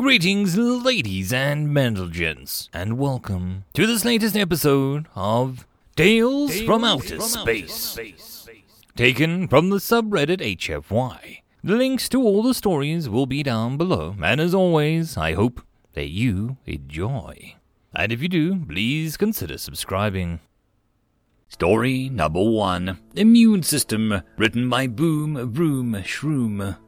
Greetings, ladies and gents, and welcome to this latest episode of Tales, from, Outer, Space. Taken from the subreddit HFY. The links to all the stories will be down below, and as always, I hope that you enjoy. And if you do, please consider subscribing. Story number one Immune System, written by Boom Broom Shroom.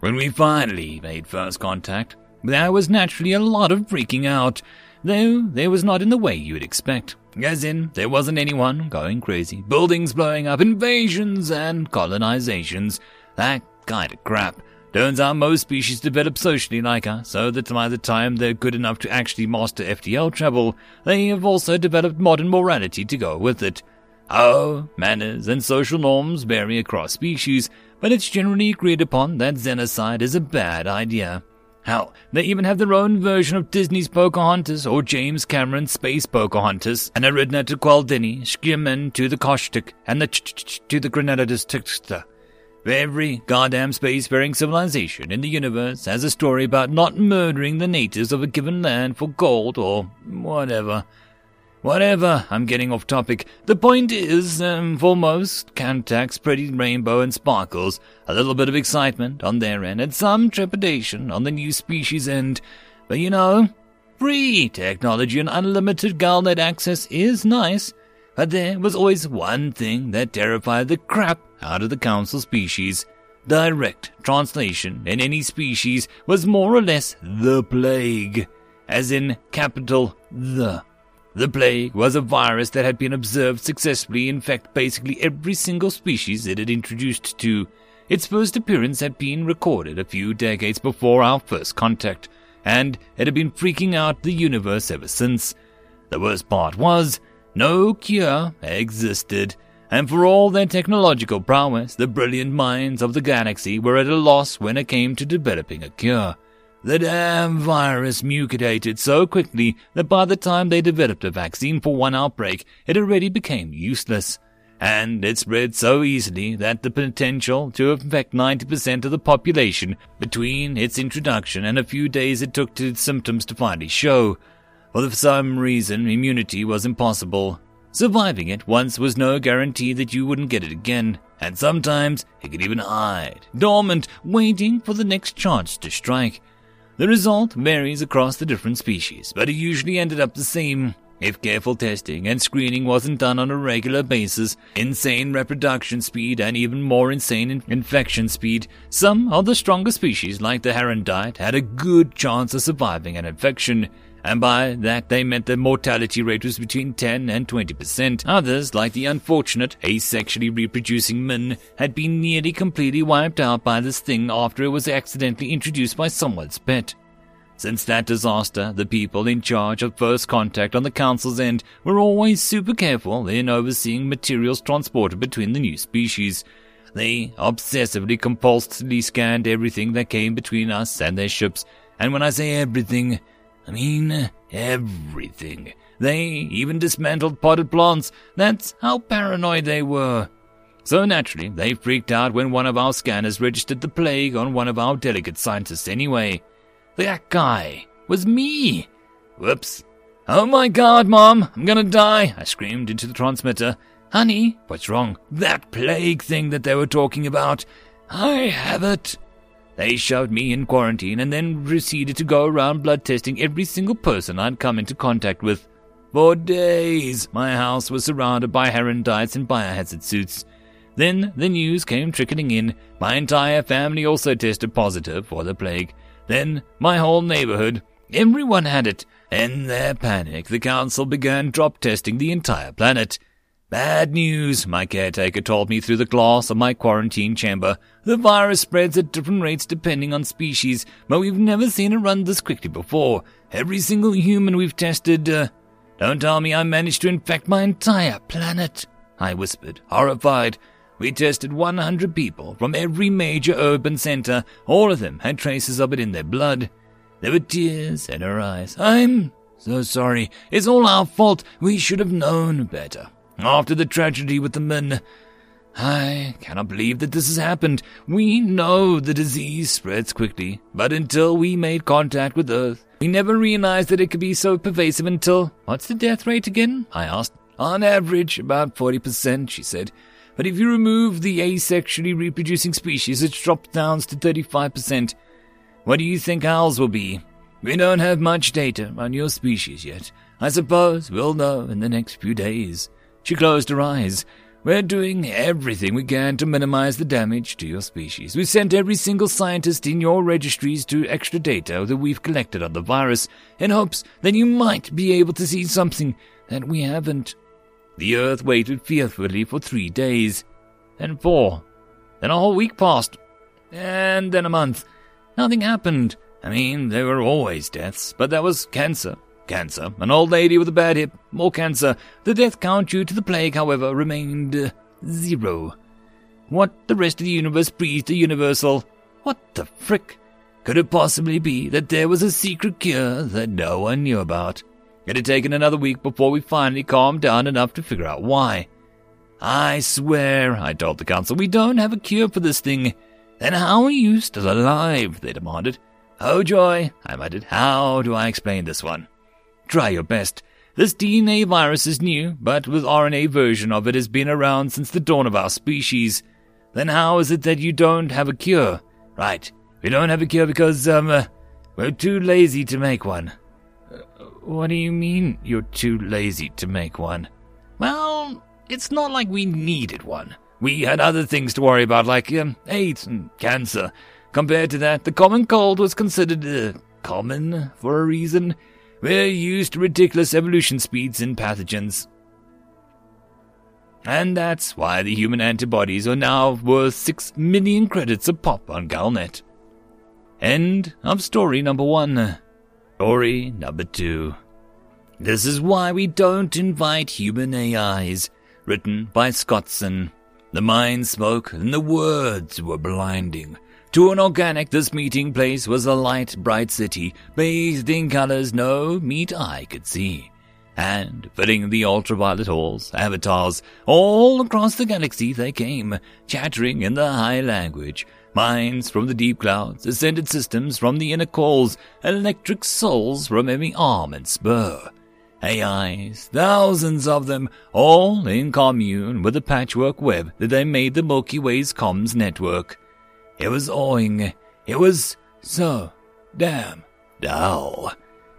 When we finally made first contact, there was naturally a lot of freaking out, though there was not in the way you'd expect. As in, there wasn't anyone going crazy, buildings blowing up, invasions and colonizations, that kind of crap. Turns out most species develop socially like us, so that by the time they're good enough to actually master FTL travel, they have also developed modern morality to go with it. Oh, manners and social norms vary across species, but it's generally agreed upon that xenocide is a bad idea. Hell, they even have their own version of Disney's Pocahontas or James Cameron's Space Pocahontas, and Aridna to Qualdini, Skimmen to the Koshtik, and the ch to the Grenadiers Tixta. Every goddamn spacefaring civilization in the universe has a story about not murdering the natives of a given land for gold or whatever. Whatever, I'm getting off topic. The point is, um, for most, Cantax pretty rainbow and sparkles, a little bit of excitement on their end, and some trepidation on the new species end. But you know, free technology and unlimited Galnet access is nice. But there was always one thing that terrified the crap out of the council species. Direct translation in any species was more or less the plague, as in capital the. The plague was a virus that had been observed successfully infect basically every single species it had introduced to. Its first appearance had been recorded a few decades before our first contact, and it had been freaking out the universe ever since. The worst part was, no cure existed, and for all their technological prowess, the brilliant minds of the galaxy were at a loss when it came to developing a cure. The damn virus mutated so quickly that by the time they developed a vaccine for one outbreak, it already became useless. And it spread so easily that the potential to infect 90% of the population between its introduction and a few days it took to its symptoms to finally show. For some reason, immunity was impossible. Surviving it once was no guarantee that you wouldn't get it again, and sometimes it could even hide, dormant, waiting for the next chance to strike. The result varies across the different species, but it usually ended up the same. If careful testing and screening wasn't done on a regular basis, insane reproduction speed and even more insane in- infection speed, some of the stronger species like the Herondite had a good chance of surviving an infection and by that they meant the mortality rate was between 10 and 20%. Others, like the unfortunate asexually reproducing Min, had been nearly completely wiped out by this thing after it was accidentally introduced by someone's pet. Since that disaster, the people in charge of first contact on the council's end were always super careful in overseeing materials transported between the new species. They obsessively compulsively scanned everything that came between us and their ships, and when I say everything, I mean, uh, everything. They even dismantled potted plants. That's how paranoid they were. So naturally, they freaked out when one of our scanners registered the plague on one of our delegate scientists anyway. That guy was me. Whoops. Oh my god, Mom, I'm gonna die, I screamed into the transmitter. Honey, what's wrong? That plague thing that they were talking about. I have it. They shoved me in quarantine and then proceeded to go around blood testing every single person I'd come into contact with. For days, my house was surrounded by Herondites in biohazard suits. Then the news came trickling in. My entire family also tested positive for the plague. Then my whole neighborhood. Everyone had it. In their panic, the council began drop testing the entire planet. Bad news, my caretaker told me through the glass of my quarantine chamber. The virus spreads at different rates depending on species, but we've never seen it run this quickly before. Every single human we've tested, uh, don't tell me I managed to infect my entire planet, I whispered, horrified. We tested 100 people from every major urban center. All of them had traces of it in their blood. There were tears in her eyes. I'm so sorry. It's all our fault. We should have known better. After the tragedy with the men, I cannot believe that this has happened. We know the disease spreads quickly, but until we made contact with Earth, we never realized that it could be so pervasive until. What's the death rate again? I asked. On average, about 40%, she said. But if you remove the asexually reproducing species, it drops down to 35%. What do you think ours will be? We don't have much data on your species yet. I suppose we'll know in the next few days. She closed her eyes. We're doing everything we can to minimize the damage to your species. We've sent every single scientist in your registries to extra data that we've collected on the virus in hopes that you might be able to see something that we haven't. The earth waited fearfully for three days, then four, then a whole week passed, and then a month. Nothing happened. I mean, there were always deaths, but that was cancer. Cancer. An old lady with a bad hip. More cancer. The death count due to the plague, however, remained uh, zero. What the rest of the universe breathed a universal. What the frick? Could it possibly be that there was a secret cure that no one knew about? It had taken another week before we finally calmed down enough to figure out why. I swear, I told the council, we don't have a cure for this thing. Then how are you still alive? They demanded. Oh joy, I muttered. How do I explain this one? Try your best. This DNA virus is new, but with RNA version of it has been around since the dawn of our species. Then how is it that you don't have a cure? Right, we don't have a cure because, um, uh, we're too lazy to make one. What do you mean you're too lazy to make one? Well, it's not like we needed one. We had other things to worry about, like um, AIDS and cancer. Compared to that, the common cold was considered uh, common for a reason. We're used to ridiculous evolution speeds in pathogens. And that's why the human antibodies are now worth 6 million credits a pop on Galnet. End of story number one. Story number two. This is why we don't invite human AIs. Written by Scottson. The mind spoke, and the words were blinding. To an organic, this meeting place was a light, bright city, bathed in colors no meat eye could see. And, filling the ultraviolet halls, avatars, all across the galaxy they came, chattering in the high language, Minds from the deep clouds, ascended systems from the inner cores, electric souls from every arm and spur. AIs, thousands of them, all in commune with the patchwork web that they made the Milky Way's comms network. It was awing. It was so damn dull.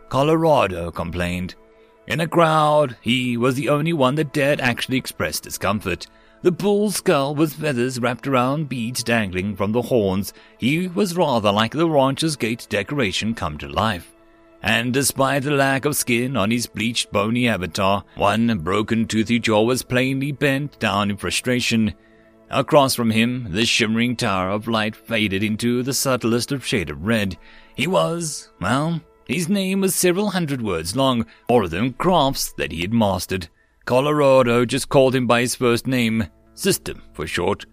Colorado complained. In a crowd, he was the only one that dared actually express discomfort. The bull's skull with feathers wrapped around beads dangling from the horns, he was rather like the rancher's gate decoration come to life. And despite the lack of skin on his bleached bony avatar, one broken toothy jaw was plainly bent down in frustration. Across from him, the shimmering tower of light faded into the subtlest of shade of red. He was, well, his name was several hundred words long, all of them crafts that he had mastered. Colorado just called him by his first name, System for short.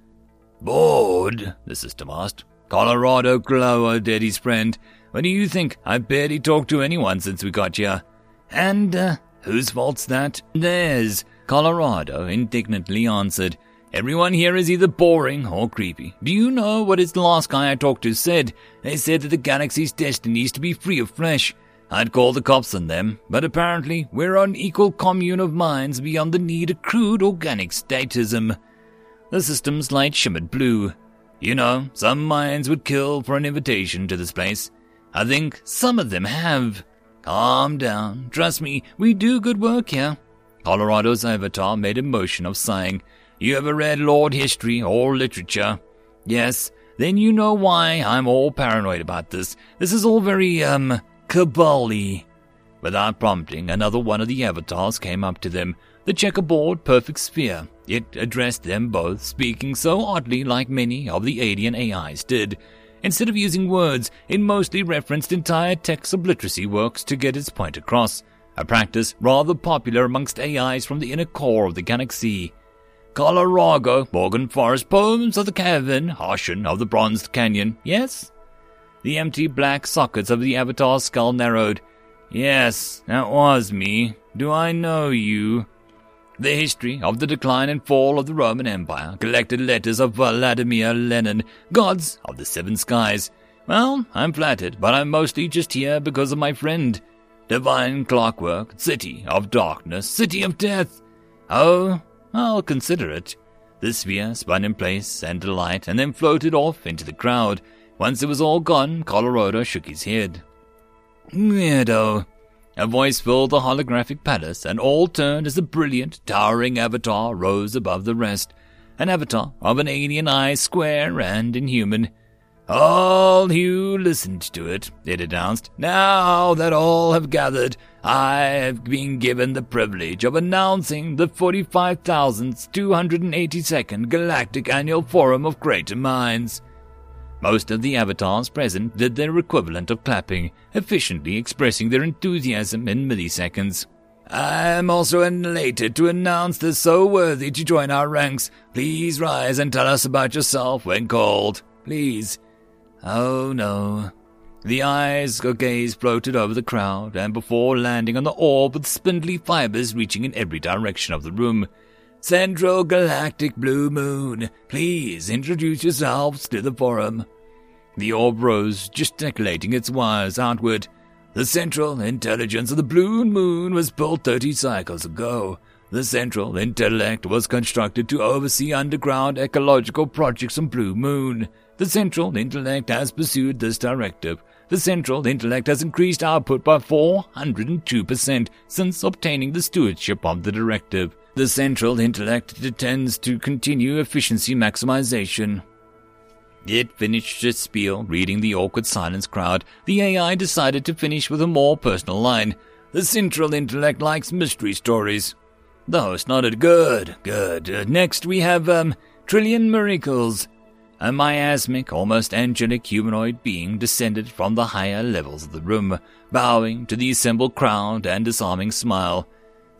Bored? the system asked. Colorado glowered at his friend. What do you think? I barely talked to anyone since we got here. And, uh, whose fault's that? Theirs. Colorado indignantly answered. Everyone here is either boring or creepy. Do you know what his last guy I talked to said? They said that the galaxy's destiny is to be free of flesh. I'd call the cops on them, but apparently we're on equal commune of minds beyond the need of crude organic statism. The system's light shimmered blue. You know, some minds would kill for an invitation to this place. I think some of them have. Calm down. Trust me, we do good work here. Colorado's avatar made a motion of sighing. You ever read Lord History or literature? Yes, then you know why I'm all paranoid about this. This is all very, um, Kabali. Without prompting, another one of the avatars came up to them, the checkerboard perfect sphere. It addressed them both, speaking so oddly like many of the alien AIs did. Instead of using words, it mostly referenced entire text obliteracy works to get its point across, a practice rather popular amongst AIs from the inner core of the galaxy. Colorado, Morgan Forest, Poems of the Cavern, Harshen of the Bronzed Canyon, yes? The empty black sockets of the Avatar's skull narrowed. Yes, that was me. Do I know you? The history of the decline and fall of the Roman Empire, collected letters of Vladimir Lenin, gods of the seven skies. Well, I'm flattered, but I'm mostly just here because of my friend. Divine clockwork, city of darkness, city of death. Oh, I'll consider it. The sphere spun in place and alight and then floated off into the crowd. Once it was all gone, Colorado shook his head. Weirdo. A voice filled the holographic palace, and all turned as a brilliant, towering avatar rose above the rest. An avatar of an alien eye, square and inhuman. All who listened to it, it announced, now that all have gathered, I have been given the privilege of announcing the 45,282nd Galactic Annual Forum of Greater Minds. Most of the avatars present did their equivalent of clapping, efficiently expressing their enthusiasm in milliseconds. I am also elated to announce that so worthy to join our ranks. Please rise and tell us about yourself when called. Please. Oh no. The eyes gaze floated over the crowd, and before landing on the orb with spindly fibers reaching in every direction of the room, Central Galactic Blue Moon, please introduce yourselves to the forum. The orb rose, gesticulating its wires outward. The central intelligence of the Blue Moon was built 30 cycles ago. The central intellect was constructed to oversee underground ecological projects on Blue Moon. The central intellect has pursued this directive. The central intellect has increased output by 402% since obtaining the stewardship of the directive. The central intellect intends to continue efficiency maximization. It finished its spiel, reading the awkward silence crowd. The AI decided to finish with a more personal line. The central intellect likes mystery stories. The host nodded. Good, good. Uh, next we have, um, Trillion Miracles. A miasmic, almost angelic humanoid being descended from the higher levels of the room, bowing to the assembled crowd and disarming smile.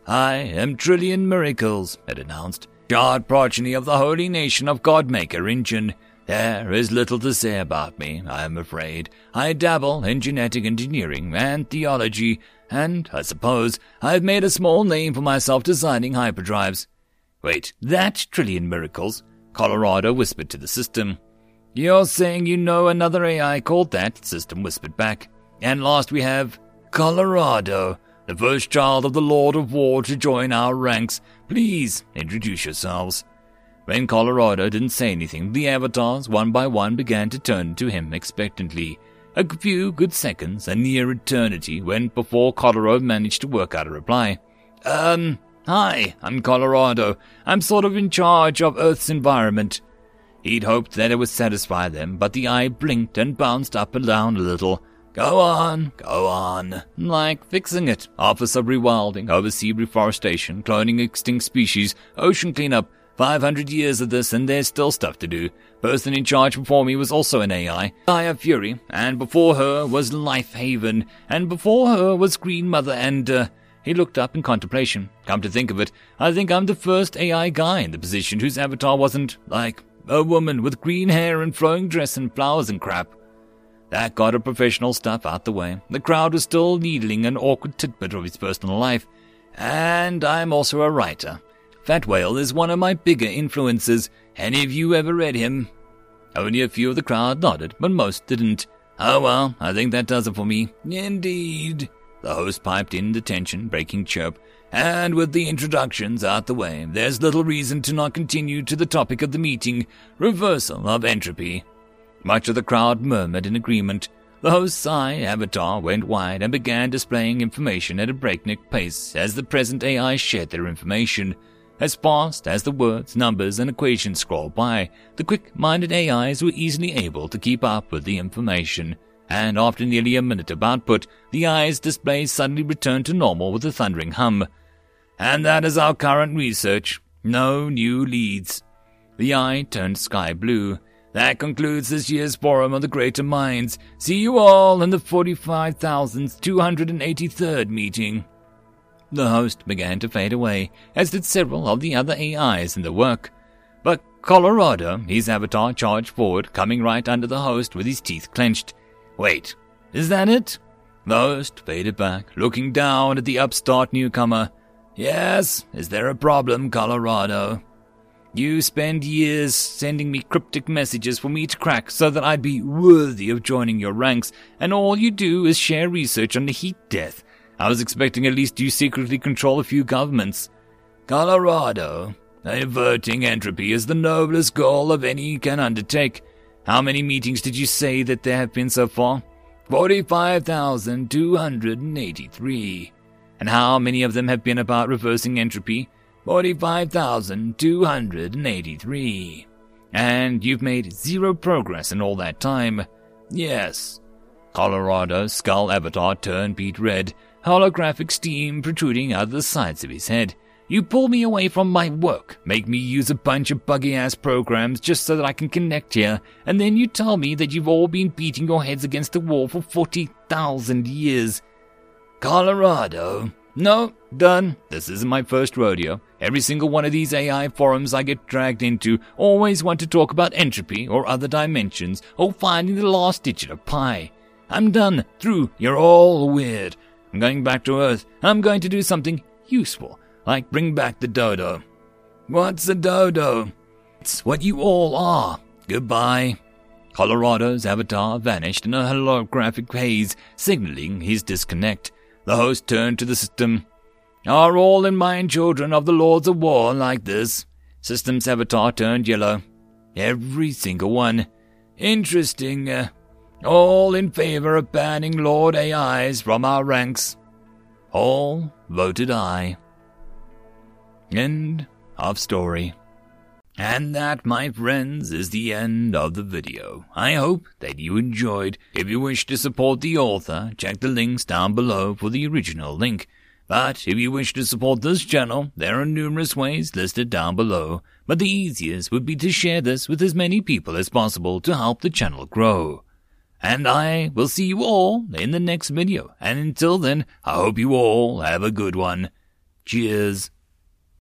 I am Trillion Miracles, it announced, God progeny of the holy nation of Godmaker Injun. There is little to say about me, I am afraid. I dabble in genetic engineering and theology, and, I suppose, I've made a small name for myself designing hyperdrives. Wait, that Trillion Miracles? Colorado whispered to the system. You're saying you know another AI called that? System whispered back. And last we have Colorado the first child of the Lord of War to join our ranks. Please introduce yourselves. When Colorado didn't say anything, the avatars, one by one, began to turn to him expectantly. A few good seconds, a near eternity, went before Colorado managed to work out a reply. Um, hi, I'm Colorado. I'm sort of in charge of Earth's environment. He'd hoped that it would satisfy them, but the eye blinked and bounced up and down a little. Go on, go on. Like fixing it. Office of rewilding, oversee reforestation, cloning extinct species, ocean cleanup. 500 years of this and there's still stuff to do. Person in charge before me was also an AI, Gaia Fury, and before her was Life Haven, and before her was Green Mother and, uh, he looked up in contemplation. Come to think of it, I think I'm the first AI guy in the position whose avatar wasn't, like, a woman with green hair and flowing dress and flowers and crap. That got her professional stuff out the way. The crowd was still needling an awkward tidbit of his personal life. And I'm also a writer. Fat Whale is one of my bigger influences. Any of you ever read him? Only a few of the crowd nodded, but most didn't. Oh well, I think that does it for me. Indeed. The host piped in the tension, breaking chirp. And with the introductions out the way, there's little reason to not continue to the topic of the meeting reversal of entropy. Much of the crowd murmured in agreement. The host's eye avatar went wide and began displaying information at a breakneck pace as the present AI shared their information. As fast as the words, numbers, and equations scrolled by, the quick-minded AIs were easily able to keep up with the information, and after nearly a minute of output, the eye's display suddenly returned to normal with a thundering hum. And that is our current research. No new leads. The eye turned sky blue, that concludes this year's Forum of the Greater Minds. See you all in the 45,283rd meeting. The host began to fade away, as did several of the other AIs in the work. But Colorado, his avatar, charged forward, coming right under the host with his teeth clenched. Wait, is that it? Host faded back, looking down at the upstart newcomer. Yes, is there a problem, Colorado? You spend years sending me cryptic messages for me to crack so that I'd be worthy of joining your ranks, and all you do is share research on the heat death. I was expecting at least you secretly control a few governments. Colorado, averting entropy is the noblest goal of any can undertake. How many meetings did you say that there have been so far? 45,283. And how many of them have been about reversing entropy? 45,283. And you've made zero progress in all that time. Yes. Colorado skull avatar turned beet red, holographic steam protruding out of the sides of his head. You pull me away from my work, make me use a bunch of buggy ass programs just so that I can connect here, and then you tell me that you've all been beating your heads against the wall for 40,000 years. Colorado? No, done. This isn't my first rodeo. Every single one of these AI forums I get dragged into always want to talk about entropy or other dimensions or finding the last digit of pi. I'm done. Through. You're all weird. I'm going back to Earth. I'm going to do something useful like bring back the dodo. What's a dodo? It's what you all are. Goodbye. Colorado's avatar vanished in a holographic haze, signaling his disconnect. The host turned to the system. Are all in mind children of the Lords of War like this? System's avatar turned yellow. Every single one. Interesting. Uh, all in favor of banning Lord AIs from our ranks. All voted aye. End of story. And that, my friends, is the end of the video. I hope that you enjoyed. If you wish to support the author, check the links down below for the original link. But if you wish to support this channel, there are numerous ways listed down below. But the easiest would be to share this with as many people as possible to help the channel grow. And I will see you all in the next video. And until then, I hope you all have a good one. Cheers.